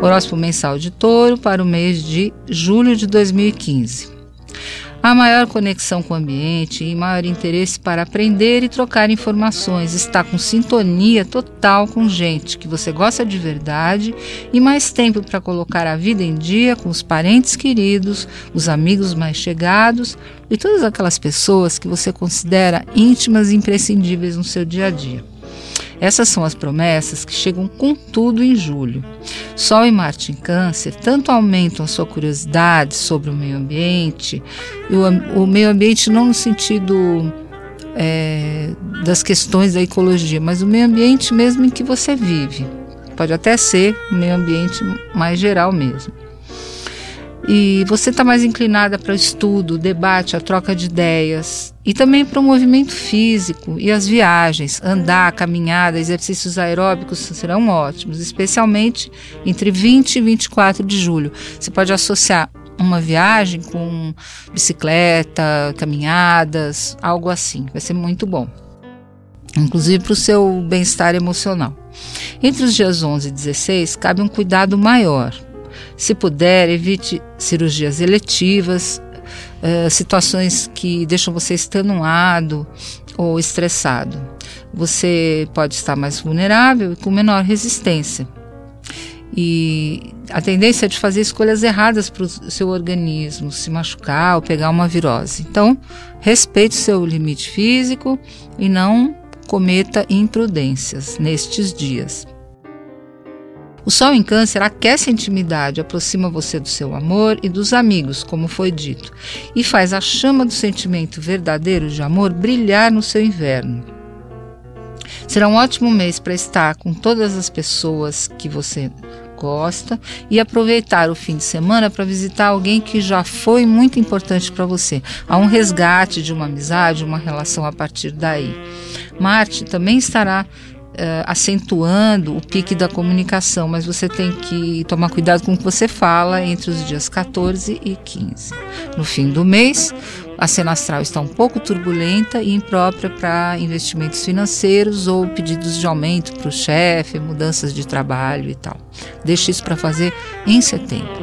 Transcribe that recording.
Horóscopo mensal de touro para o mês de julho de 2015. Há maior conexão com o ambiente e maior interesse para aprender e trocar informações. Está com sintonia total com gente que você gosta de verdade e mais tempo para colocar a vida em dia com os parentes queridos, os amigos mais chegados e todas aquelas pessoas que você considera íntimas e imprescindíveis no seu dia a dia. Essas são as promessas que chegam com tudo em julho. Sol e Marte em Câncer tanto aumentam a sua curiosidade sobre o meio ambiente, e o, o meio ambiente não no sentido é, das questões da ecologia, mas o meio ambiente mesmo em que você vive. Pode até ser o meio ambiente mais geral mesmo e você está mais inclinada para o estudo, o debate, a troca de ideias e também para o movimento físico e as viagens, andar, caminhada, exercícios aeróbicos serão ótimos, especialmente entre 20 e 24 de julho. Você pode associar uma viagem com bicicleta, caminhadas, algo assim, vai ser muito bom. Inclusive para o seu bem-estar emocional. Entre os dias 11 e 16, cabe um cuidado maior se puder, evite cirurgias eletivas, uh, situações que deixam você extenuado ou estressado. Você pode estar mais vulnerável e com menor resistência. E a tendência é de fazer escolhas erradas para o seu organismo, se machucar ou pegar uma virose. Então, respeite seu limite físico e não cometa imprudências nestes dias. O Sol em Câncer aquece a intimidade, aproxima você do seu amor e dos amigos, como foi dito, e faz a chama do sentimento verdadeiro de amor brilhar no seu inverno. Será um ótimo mês para estar com todas as pessoas que você gosta e aproveitar o fim de semana para visitar alguém que já foi muito importante para você. Há um resgate de uma amizade, uma relação a partir daí. Marte também estará acentuando o pique da comunicação, mas você tem que tomar cuidado com o que você fala entre os dias 14 e 15. No fim do mês, a cena astral está um pouco turbulenta e imprópria para investimentos financeiros ou pedidos de aumento para o chefe, mudanças de trabalho e tal. Deixe isso para fazer em setembro.